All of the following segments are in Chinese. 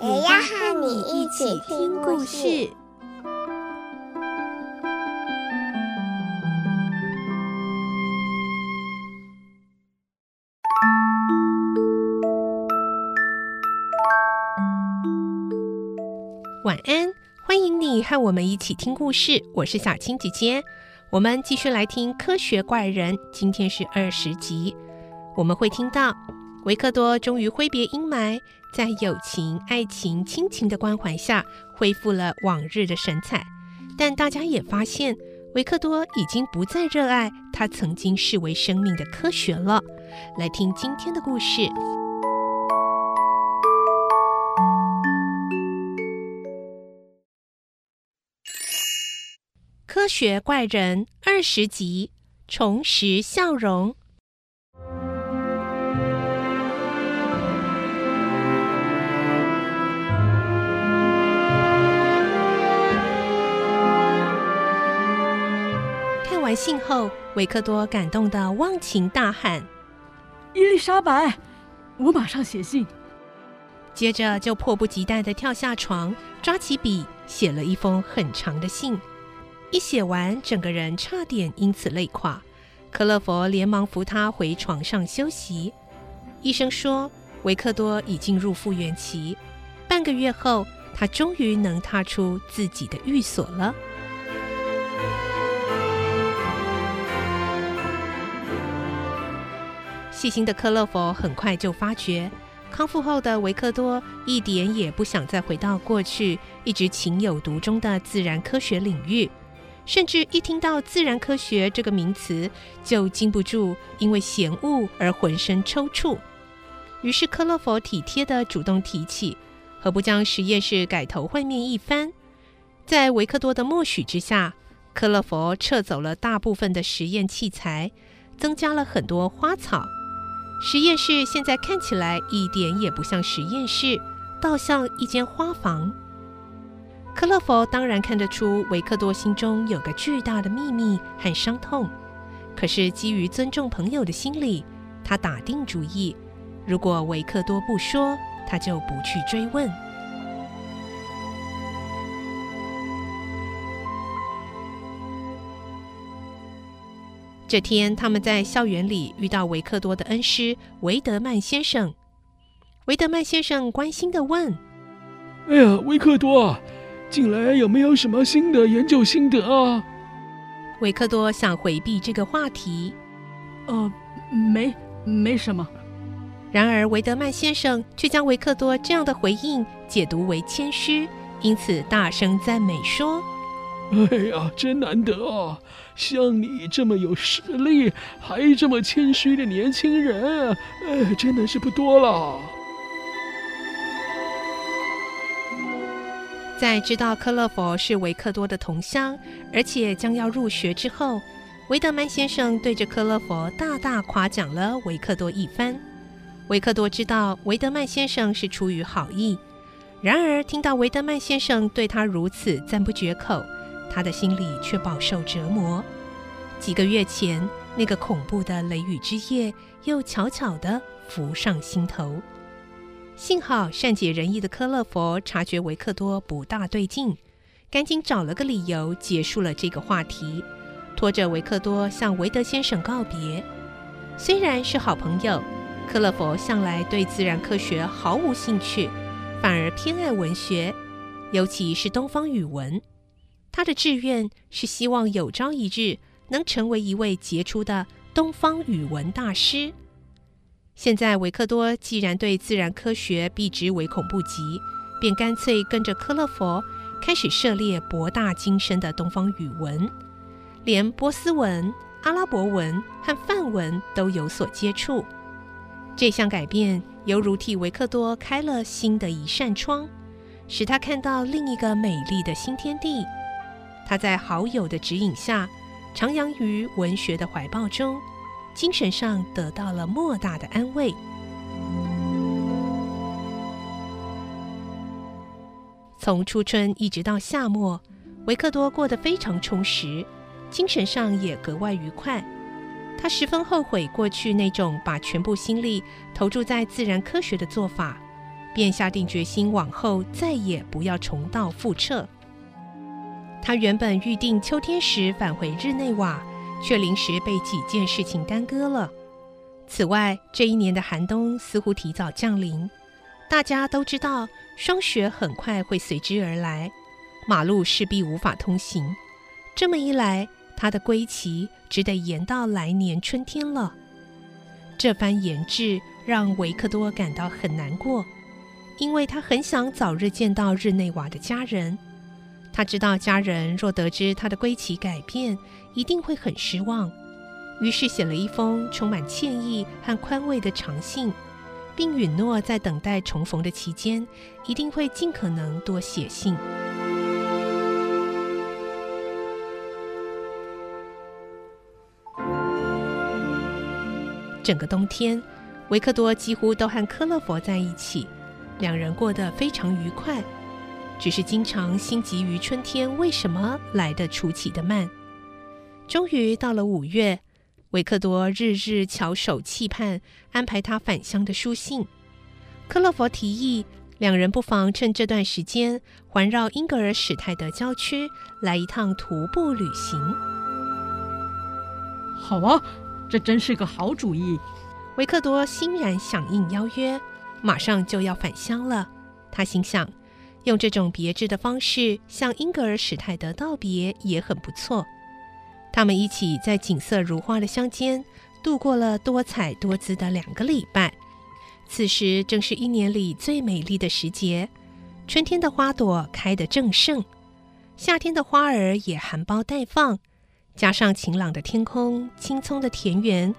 也要和你一起听故事。晚安，欢迎你和我们一起听故事。我是小青姐姐，我们继续来听《科学怪人》，今天是二十集。我们会听到维克多终于挥别阴霾，在友情、爱情、亲情的关怀下，恢复了往日的神采。但大家也发现，维克多已经不再热爱他曾经视为生命的科学了。来听今天的故事。科学怪人二十集，重拾笑容。完信后，维克多感动的忘情大喊：“伊丽莎白，我马上写信。”接着就迫不及待的跳下床，抓起笔，写了一封很长的信。一写完，整个人差点因此累垮。克勒佛连忙扶他回床上休息。医生说，维克多已进入复原期，半个月后，他终于能踏出自己的寓所了。细心的克勒佛很快就发觉，康复后的维克多一点也不想再回到过去一直情有独钟的自然科学领域。甚至一听到自然科学这个名词，就禁不住因为嫌恶而浑身抽搐。于是克勒佛体贴地主动提起，何不将实验室改头换面一番？在维克多的默许之下，克勒佛撤走了大部分的实验器材，增加了很多花草。实验室现在看起来一点也不像实验室，倒像一间花房。克勒佛当然看得出维克多心中有个巨大的秘密和伤痛，可是基于尊重朋友的心理，他打定主意，如果维克多不说，他就不去追问。这天，他们在校园里遇到维克多的恩师维德曼先生。维德曼先生关心地问：“哎呀，维克多。”近来有没有什么新的研究心得啊？维克多想回避这个话题。呃，没，没什么。然而维德曼先生却将维克多这样的回应解读为谦虚，因此大声赞美说：“哎呀，真难得啊！像你这么有实力，还这么谦虚的年轻人，哎，真的是不多了。”在知道科勒佛是维克多的同乡，而且将要入学之后，维德曼先生对着科勒佛大大夸奖了维克多一番。维克多知道维德曼先生是出于好意，然而听到维德曼先生对他如此赞不绝口，他的心里却饱受折磨。几个月前，那个恐怖的雷雨之夜又悄悄地浮上心头。幸好善解人意的克勒佛察觉维克多不大对劲，赶紧找了个理由结束了这个话题，拖着维克多向维德先生告别。虽然是好朋友，克勒佛向来对自然科学毫无兴趣，反而偏爱文学，尤其是东方语文。他的志愿是希望有朝一日能成为一位杰出的东方语文大师。现在维克多既然对自然科学避之唯恐不及，便干脆跟着科勒佛开始涉猎博大精深的东方语文，连波斯文、阿拉伯文和梵文都有所接触。这项改变犹如替维克多开了新的一扇窗，使他看到另一个美丽的新天地。他在好友的指引下，徜徉于文学的怀抱中，精神上得到了莫大的安慰。从初春一直到夏末，维克多过得非常充实，精神上也格外愉快。他十分后悔过去那种把全部心力投注在自然科学的做法，便下定决心往后再也不要重蹈覆辙。他原本预定秋天时返回日内瓦，却临时被几件事情耽搁了。此外，这一年的寒冬似乎提早降临，大家都知道霜雪很快会随之而来，马路势必无法通行。这么一来，他的归期只得延到来年春天了。这番延滞让维克多感到很难过，因为他很想早日见到日内瓦的家人。他知道家人若得知他的归期改变，一定会很失望，于是写了一封充满歉意和宽慰的长信，并允诺在等待重逢的期间，一定会尽可能多写信。整个冬天，维克多几乎都和科勒佛在一起，两人过得非常愉快。只是经常心急于春天为什么来得出奇的慢。终于到了五月，维克多日日翘首期盼安排他返乡的书信。克洛佛提议，两人不妨趁这段时间环绕英格尔史泰德郊区来一趟徒步旅行。好啊！这真是个好主意，维克多欣然响应邀约，马上就要返乡了。他心想，用这种别致的方式向英格尔史泰德道别也很不错。他们一起在景色如花的乡间度过了多彩多姿的两个礼拜。此时正是一年里最美丽的时节，春天的花朵开得正盛，夏天的花儿也含苞待放。加上晴朗的天空、青葱的田园，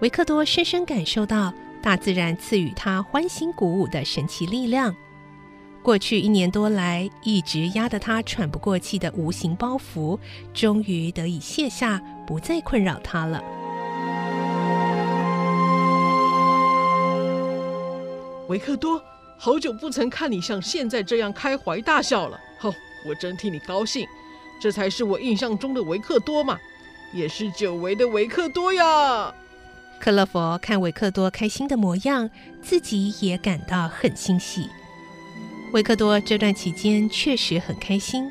维克多深深感受到大自然赐予他欢欣鼓舞的神奇力量。过去一年多来一直压得他喘不过气的无形包袱，终于得以卸下，不再困扰他了。维克多，好久不曾看你像现在这样开怀大笑了，吼、哦，我真替你高兴。这才是我印象中的维克多嘛，也是久违的维克多呀。克勒佛看维克多开心的模样，自己也感到很欣喜。维克多这段期间确实很开心，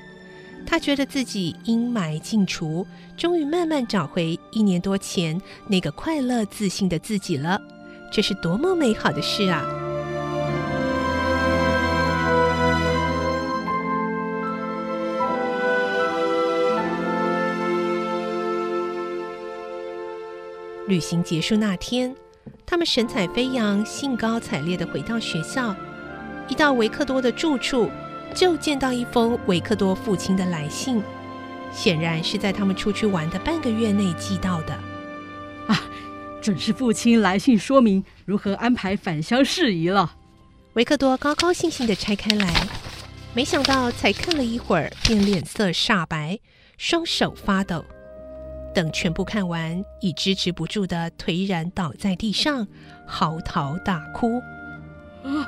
他觉得自己阴霾尽除，终于慢慢找回一年多前那个快乐自信的自己了。这是多么美好的事啊！旅行结束那天，他们神采飞扬、兴高采烈的回到学校。一到维克多的住处，就见到一封维克多父亲的来信，显然是在他们出去玩的半个月内寄到的。啊，准是父亲来信说明如何安排返乡事宜了。维克多高高兴兴地拆开来，没想到才看了一会儿，便脸色煞白，双手发抖。等全部看完，已支持不住的颓然倒在地上，嚎啕大哭。啊啊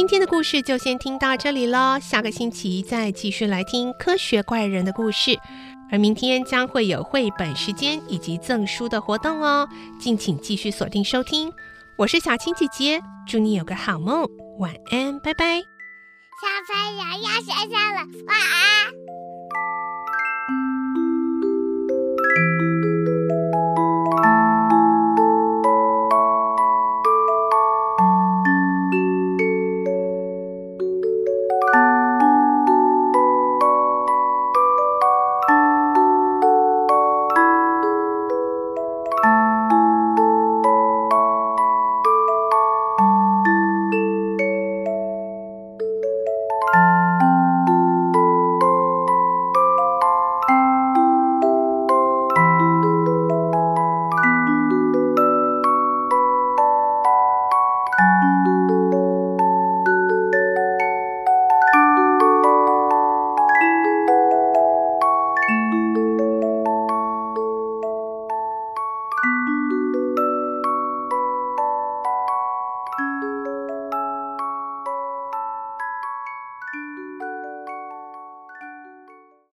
今天的故事就先听到这里喽，下个星期再继续来听科学怪人的故事。而明天将会有绘本时间以及赠书的活动哦，敬请继续锁定收听。我是小青姐姐，祝你有个好梦，晚安，拜拜。小朋友要睡觉了，晚安。